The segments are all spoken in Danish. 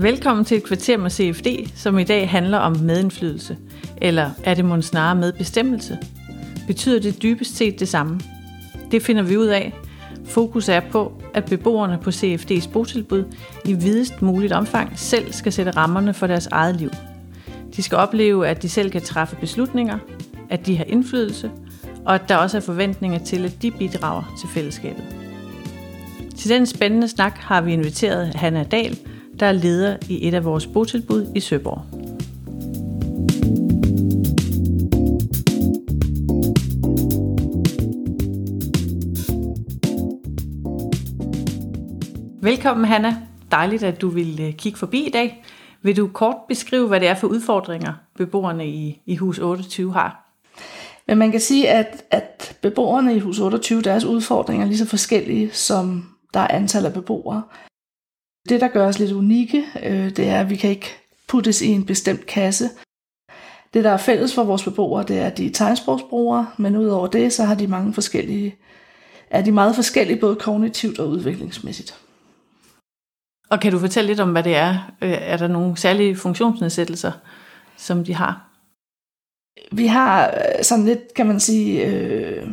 Velkommen til et kvarter med CFD, som i dag handler om medindflydelse. Eller er det måske snarere medbestemmelse? Betyder det dybest set det samme? Det finder vi ud af. Fokus er på, at beboerne på CFD's botilbud i videst muligt omfang selv skal sætte rammerne for deres eget liv. De skal opleve, at de selv kan træffe beslutninger, at de har indflydelse, og at der også er forventninger til, at de bidrager til fællesskabet. Til den spændende snak har vi inviteret Hanna Dahl, der er leder i et af vores botilbud i Søborg. Velkommen Hanna. Dejligt, at du vil øh, kigge forbi i dag. Vil du kort beskrive, hvad det er for udfordringer, beboerne i, i hus 28 har? Men man kan sige, at, at beboerne i hus 28, deres udfordringer er lige så forskellige, som der er antal af beboere. Det, der gør os lidt unikke, øh, det er, at vi kan ikke puttes i en bestemt kasse. Det, der er fælles for vores beboere, det er, at de er tegnsprogsbrugere, men udover det, så har de mange forskellige, er de meget forskellige, både kognitivt og udviklingsmæssigt. Og kan du fortælle lidt om, hvad det er? Øh, er der nogle særlige funktionsnedsættelser, som de har? Vi har øh, sådan lidt, kan man sige, øh,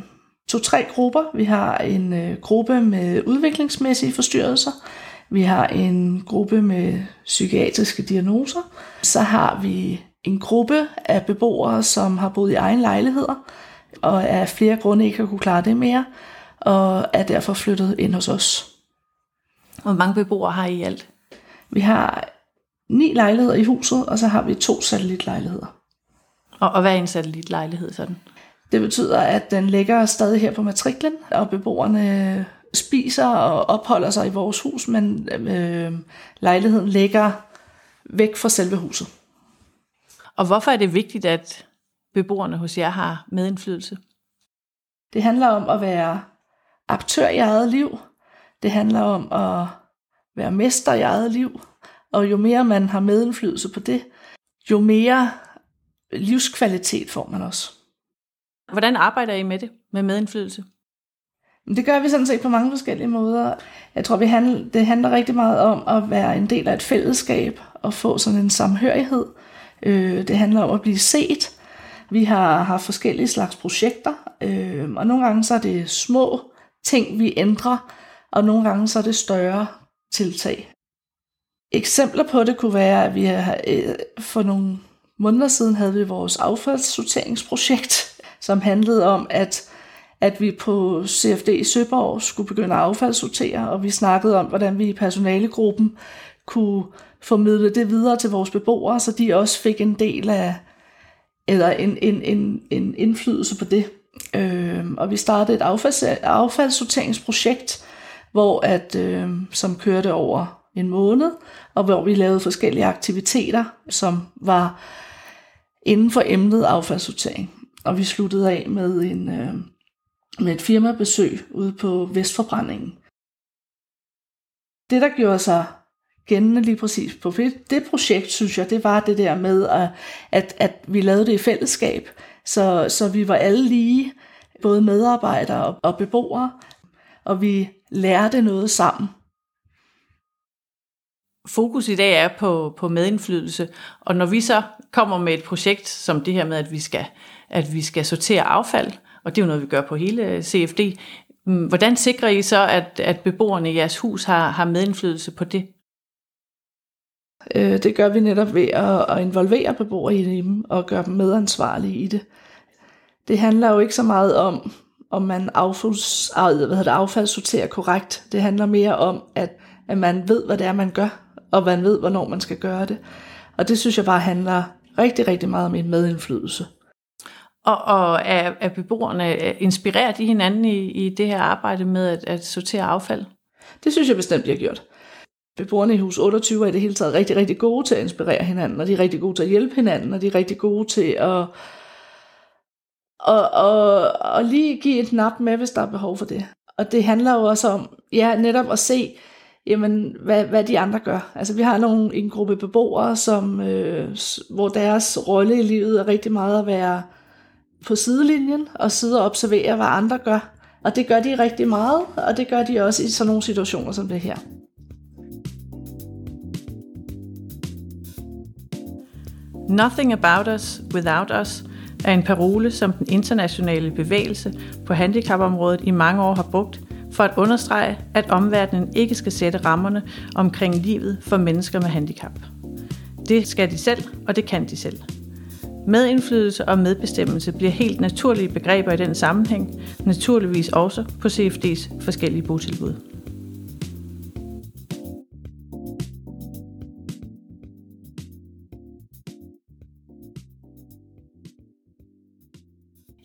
to-tre grupper. Vi har en øh, gruppe med udviklingsmæssige forstyrrelser, vi har en gruppe med psykiatriske diagnoser. Så har vi en gruppe af beboere, som har boet i egen lejligheder, og af flere grunde ikke har kunne klare det mere, og er derfor flyttet ind hos os. Hvor mange beboere har I i alt? Vi har ni lejligheder i huset, og så har vi to satellitlejligheder. Og, og hvad er en satellitlejlighed sådan? Det betyder, at den ligger stadig her på matriklen, og beboerne spiser og opholder sig i vores hus, men øh, lejligheden ligger væk fra selve huset. Og hvorfor er det vigtigt, at beboerne hos jer har medindflydelse? Det handler om at være aktør i eget liv. Det handler om at være mester i eget liv. Og jo mere man har medindflydelse på det, jo mere livskvalitet får man også. Hvordan arbejder I med det, med medindflydelse? Det gør vi sådan set på mange forskellige måder. Jeg tror, vi handler, det handler rigtig meget om at være en del af et fællesskab og få sådan en samhørighed. Øh, det handler om at blive set. Vi har haft forskellige slags projekter, øh, og nogle gange så er det små ting, vi ændrer, og nogle gange så er det større tiltag. Eksempler på det kunne være, at vi har, øh, for nogle måneder siden havde vi vores affaldssorteringsprojekt, som handlede om, at at vi på CFD i Søborg skulle begynde at affaldssortere, og vi snakkede om, hvordan vi i personalegruppen kunne formidle det videre til vores beboere, så de også fik en del af, eller en, en, en, en indflydelse på det. Øh, og vi startede et affalds, affaldssorteringsprojekt, hvor at, øh, som kørte over en måned, og hvor vi lavede forskellige aktiviteter, som var inden for emnet affaldssortering. Og vi sluttede af med en, øh, med et firmabesøg ude på Vestforbrændingen. Det, der gjorde sig gældende lige præcis på det projekt, synes jeg, det var det der med, at, at at vi lavede det i fællesskab, så, så vi var alle lige, både medarbejdere og beboere, og vi lærte noget sammen. Fokus i dag er på, på medindflydelse, og når vi så kommer med et projekt som det her med, at vi skal, at vi skal sortere affald, og det er jo noget, vi gør på hele CFD. Mm, hvordan sikrer I så, at, at beboerne i jeres hus har, har medindflydelse på det? Øh, det gør vi netop ved at, at involvere beboere i det og gøre dem medansvarlige i det. Det handler jo ikke så meget om, om man affalds, øh, hvad hedder det, affaldssorterer korrekt. Det handler mere om, at, at man ved, hvad det er, man gør, og man ved, hvornår man skal gøre det. Og det synes jeg bare handler rigtig, rigtig meget om en medindflydelse. Og, og er, er beboerne, inspirerer de hinanden i, i det her arbejde med at, at sortere affald? Det synes jeg bestemt, de har gjort. Beboerne i hus 28 er i det hele taget rigtig, rigtig gode til at inspirere hinanden, og de er rigtig gode til at hjælpe hinanden, og de er rigtig gode til at, og, og, og lige give et nap med, hvis der er behov for det. Og det handler jo også om, ja, netop at se, jamen, hvad, hvad de andre gør. Altså, vi har nogle, en gruppe beboere, som, øh, hvor deres rolle i livet er rigtig meget at være på sidelinjen og sidde og observere, hvad andre gør. Og det gør de rigtig meget, og det gør de også i sådan nogle situationer som det her. Nothing about us without us er en parole, som den internationale bevægelse på handicapområdet i mange år har brugt for at understrege, at omverdenen ikke skal sætte rammerne omkring livet for mennesker med handicap. Det skal de selv, og det kan de selv. Medindflydelse og medbestemmelse bliver helt naturlige begreber i den sammenhæng, naturligvis også på CFD's forskellige botilbud.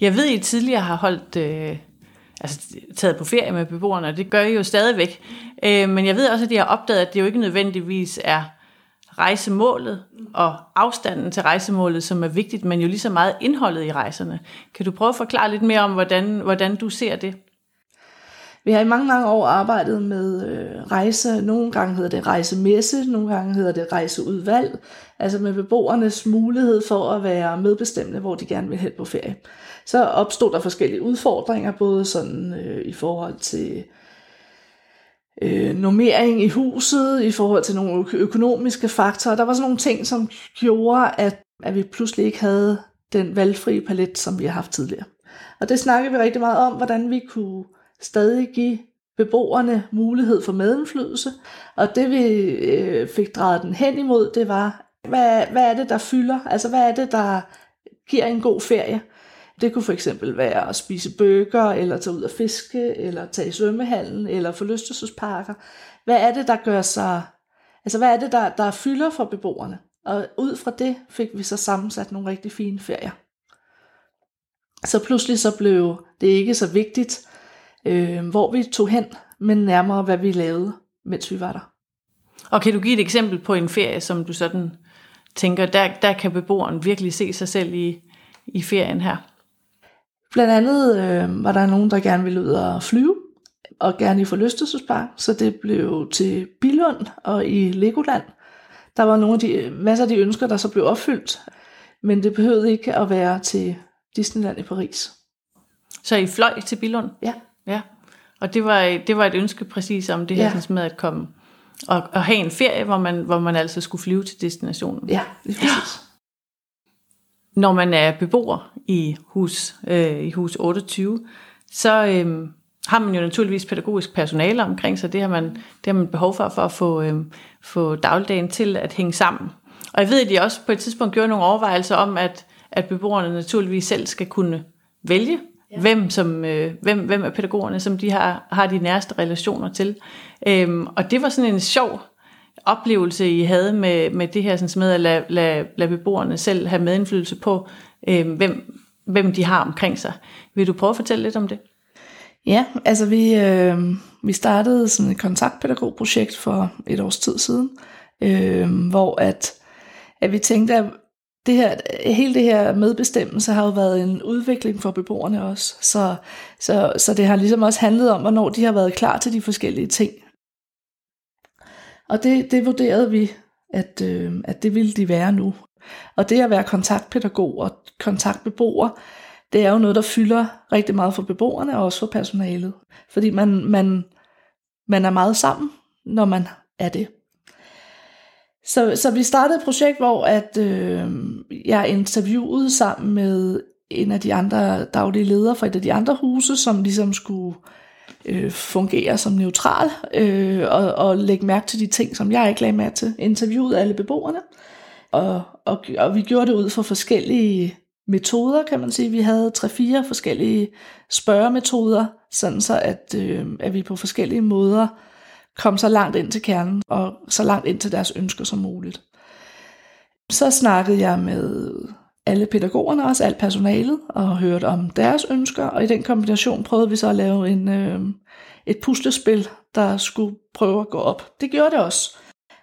Jeg ved, I tidligere har holdt, øh, altså taget på ferie med beboerne, og det gør I jo stadigvæk. Øh, men jeg ved også, at de har opdaget, at det jo ikke nødvendigvis er rejsemålet og afstanden til rejsemålet, som er vigtigt, men jo lige så meget indholdet i rejserne. Kan du prøve at forklare lidt mere om, hvordan, hvordan du ser det? Vi har i mange, mange år arbejdet med øh, rejse. Nogle gange hedder det rejsemesse, nogle gange hedder det rejseudvalg. Altså med beboernes mulighed for at være medbestemmende, hvor de gerne vil hen på ferie. Så opstod der forskellige udfordringer, både sådan øh, i forhold til øh, normering i huset, i forhold til nogle økonomiske faktorer. Der var sådan nogle ting, som gjorde, at, at vi pludselig ikke havde den valgfrie palet, som vi har haft tidligere. Og det snakkede vi rigtig meget om, hvordan vi kunne stadig give beboerne mulighed for medindflydelse. Og det vi øh, fik drejet den hen imod, det var, hvad, hvad er det, der fylder? Altså hvad er det, der giver en god ferie? Det kunne for eksempel være at spise bøger, eller tage ud og fiske, eller tage i svømmehallen, eller forlystelsesparker. Hvad er det, der gør sig... Altså, hvad er det, der, der fylder for beboerne? Og ud fra det fik vi så sammensat nogle rigtig fine ferier. Så pludselig så blev det ikke så vigtigt, øh, hvor vi tog hen, men nærmere, hvad vi lavede, mens vi var der. Og kan du give et eksempel på en ferie, som du sådan tænker, der, der kan beboeren virkelig se sig selv i, i ferien her? Blandt andet øh, var der nogen, der gerne ville ud og flyve, og gerne i forlystelsespark, så det blev til Bilund og i Legoland. Der var nogle af de, masser af de ønsker, der så blev opfyldt, men det behøvede ikke at være til Disneyland i Paris. Så I fløj til Bilund? Ja. Ja, og det var, det var et ønske præcis om det her ja. med at komme og, og have en ferie, hvor man, hvor man altså skulle flyve til destinationen. Ja, det er præcis. Ja. Når man er beboer i hus, øh, i hus 28, så øh, har man jo naturligvis pædagogisk personale omkring sig. Det har man, det har man behov for, for at få, øh, få dagligdagen til at hænge sammen. Og jeg ved, at de også på et tidspunkt gjorde nogle overvejelser om, at, at beboerne naturligvis selv skal kunne vælge, ja. hvem, som, øh, hvem, hvem er pædagogerne, som de har, har de nærmeste relationer til. Øhm, og det var sådan en sjov oplevelse, I havde med, med det her sådan med at lade, lade, lade beboerne selv have medindflydelse på, øh, hvem, hvem de har omkring sig. Vil du prøve at fortælle lidt om det? Ja, altså vi, øh, vi startede sådan et kontaktpædagogprojekt for et års tid siden, øh, hvor at, at vi tænkte, at det her, hele det her medbestemmelse har jo været en udvikling for beboerne også. Så, så, så det har ligesom også handlet om, hvornår de har været klar til de forskellige ting. Og det, det vurderede vi, at, øh, at det ville de være nu. Og det at være kontaktpædagog og kontaktbeboer, det er jo noget, der fylder rigtig meget for beboerne og også for personalet. Fordi man, man, man er meget sammen, når man er det. Så, så vi startede et projekt, hvor at, øh, jeg interviewede sammen med en af de andre daglige ledere fra et af de andre huse, som ligesom skulle øh, Øh, fungere som neutral øh, og, og lægge mærke til de ting, som jeg ikke lagde mærke til. Interviewede alle beboerne, og, og, og vi gjorde det ud fra forskellige metoder, kan man sige. Vi havde tre-fire forskellige spørgemetoder, sådan så at, øh, at vi på forskellige måder kom så langt ind til kernen, og så langt ind til deres ønsker som muligt. Så snakkede jeg med alle pædagogerne, også alt personalet, og hørt om deres ønsker, og i den kombination prøvede vi så at lave en, øh, et puslespil, der skulle prøve at gå op. Det gjorde det også.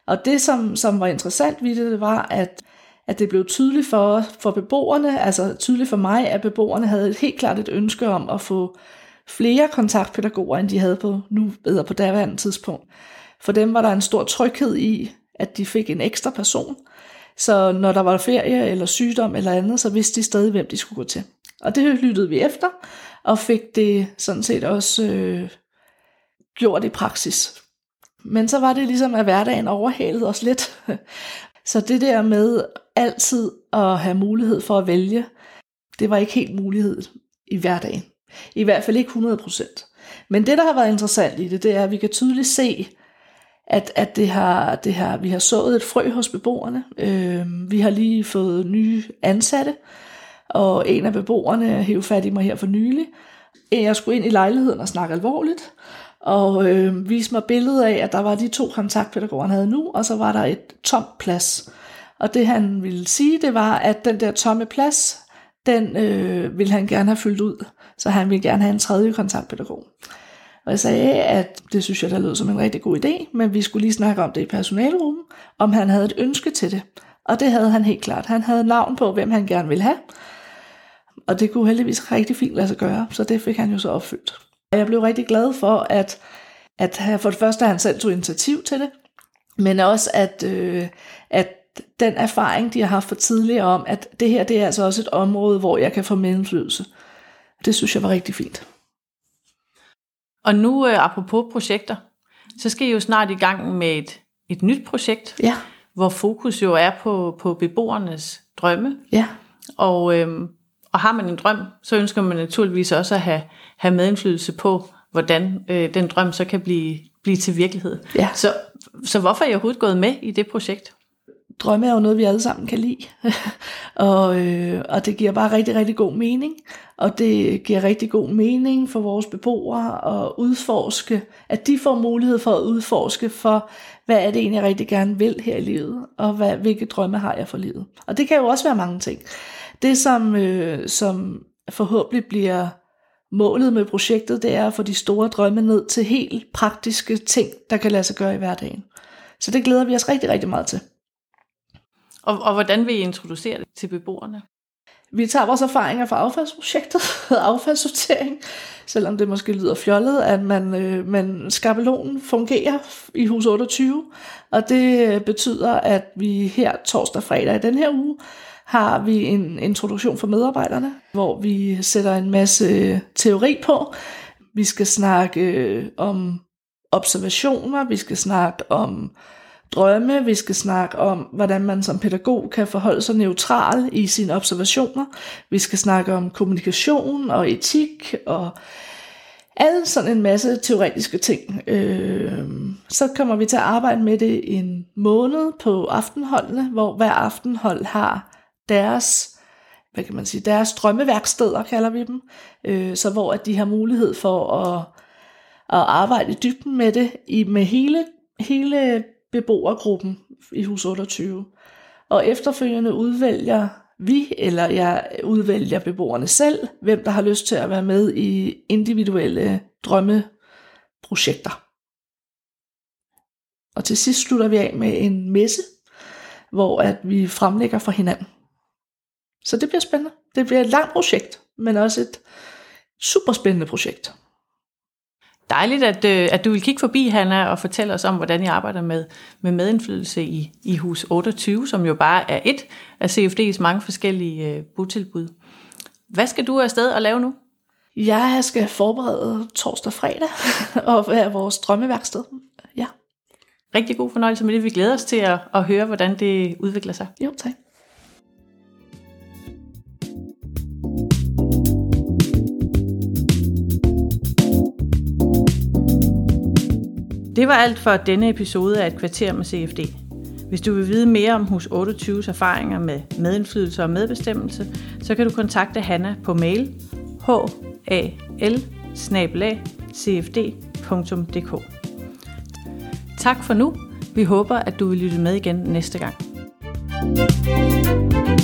Og det, som, som var interessant ved det, det var, at, at det blev tydeligt for, for beboerne, altså tydeligt for mig, at beboerne havde et helt klart et ønske om at få flere kontaktpædagoger, end de havde på nu bedre på daværende tidspunkt. For dem var der en stor tryghed i, at de fik en ekstra person. Så når der var ferie eller sygdom eller andet, så vidste de stadig, hvem de skulle gå til. Og det lyttede vi efter, og fik det sådan set også øh, gjort i praksis. Men så var det ligesom, at hverdagen overhalede os lidt. Så det der med altid at have mulighed for at vælge, det var ikke helt mulighed i hverdagen. I hvert fald ikke 100%. Men det, der har været interessant i det, det er, at vi kan tydeligt se, at, at det har, det har, vi har sået et frø hos beboerne. Øh, vi har lige fået nye ansatte, og en af beboerne hævde fat i mig her for nylig. Jeg skulle ind i lejligheden og snakke alvorligt, og øh, vise mig billedet af, at der var de to kontaktpædagoger, han havde nu, og så var der et tomt plads. Og det han ville sige, det var, at den der tomme plads, den øh, ville han gerne have fyldt ud. Så han ville gerne have en tredje kontaktpædagog. Og jeg sagde, at det synes jeg, der lød som en rigtig god idé, men vi skulle lige snakke om det i personalrummet, om han havde et ønske til det. Og det havde han helt klart. Han havde navn på, hvem han gerne ville have. Og det kunne heldigvis rigtig fint lade sig gøre, så det fik han jo så opfyldt. Og Jeg blev rigtig glad for, at, at for det første, at han selv tog initiativ til det, men også, at, øh, at den erfaring, de har haft for tidligere om, at det her det er altså også et område, hvor jeg kan få medindflydelse. Det synes jeg var rigtig fint. Og nu, øh, apropos projekter, så skal I jo snart i gang med et, et nyt projekt, ja. hvor fokus jo er på, på beboernes drømme. Ja. Og, øh, og har man en drøm, så ønsker man naturligvis også at have, have medindflydelse på, hvordan øh, den drøm så kan blive, blive til virkelighed. Ja. Så, så hvorfor er I overhovedet gået med i det projekt? Drømme er jo noget, vi alle sammen kan lide. og, øh, og det giver bare rigtig, rigtig god mening. Og det giver rigtig god mening for vores beboere at udforske, at de får mulighed for at udforske for, hvad er det egentlig, jeg rigtig gerne vil her i livet, og hvad, hvilke drømme har jeg for livet. Og det kan jo også være mange ting. Det, som, øh, som forhåbentlig bliver målet med projektet, det er at få de store drømme ned til helt praktiske ting, der kan lade sig gøre i hverdagen. Så det glæder vi os rigtig, rigtig meget til. Og, og hvordan vil I introducere det til beboerne? Vi tager vores erfaringer fra affaldsprojektet, affaldssortering, selvom det måske lyder fjollet, at man, øh, man skabelonen fungerer i hus 28, og det øh, betyder, at vi her torsdag og fredag i den her uge har vi en introduktion for medarbejderne, hvor vi sætter en masse øh, teori på. Vi skal snakke øh, om observationer, vi skal snakke om drømme, vi skal snakke om, hvordan man som pædagog kan forholde sig neutral i sine observationer. Vi skal snakke om kommunikation og etik og alle sådan en masse teoretiske ting. Øh, så kommer vi til at arbejde med det en måned på aftenholdene, hvor hver aftenhold har deres hvad kan man sige, deres drømmeværksteder, kalder vi dem, øh, så hvor at de har mulighed for at, at arbejde i dybden med det, i, med hele, hele beboergruppen i hus 28. Og efterfølgende udvælger vi, eller jeg udvælger beboerne selv, hvem der har lyst til at være med i individuelle drømmeprojekter. Og til sidst slutter vi af med en messe, hvor at vi fremlægger for hinanden. Så det bliver spændende. Det bliver et langt projekt, men også et super spændende projekt. Dejligt, at, øh, at du vil kigge forbi, Hanna, og fortælle os om, hvordan I arbejder med, med medindflydelse i, i hus 28, som jo bare er et af CFD's mange forskellige øh, botilbud. Hvad skal du afsted og lave nu? Jeg skal forberede torsdag og fredag og være vores drømmeværksted. Ja. Rigtig god fornøjelse med det. Vi glæder os til at, at høre, hvordan det udvikler sig. Jo, tak. Det var alt for denne episode af Et kvarter med CFD. Hvis du vil vide mere om Hus 28's erfaringer med medindflydelse og medbestemmelse, så kan du kontakte Hanna på mail hal cfd.dk. Tak for nu. Vi håber, at du vil lytte med igen næste gang. thank you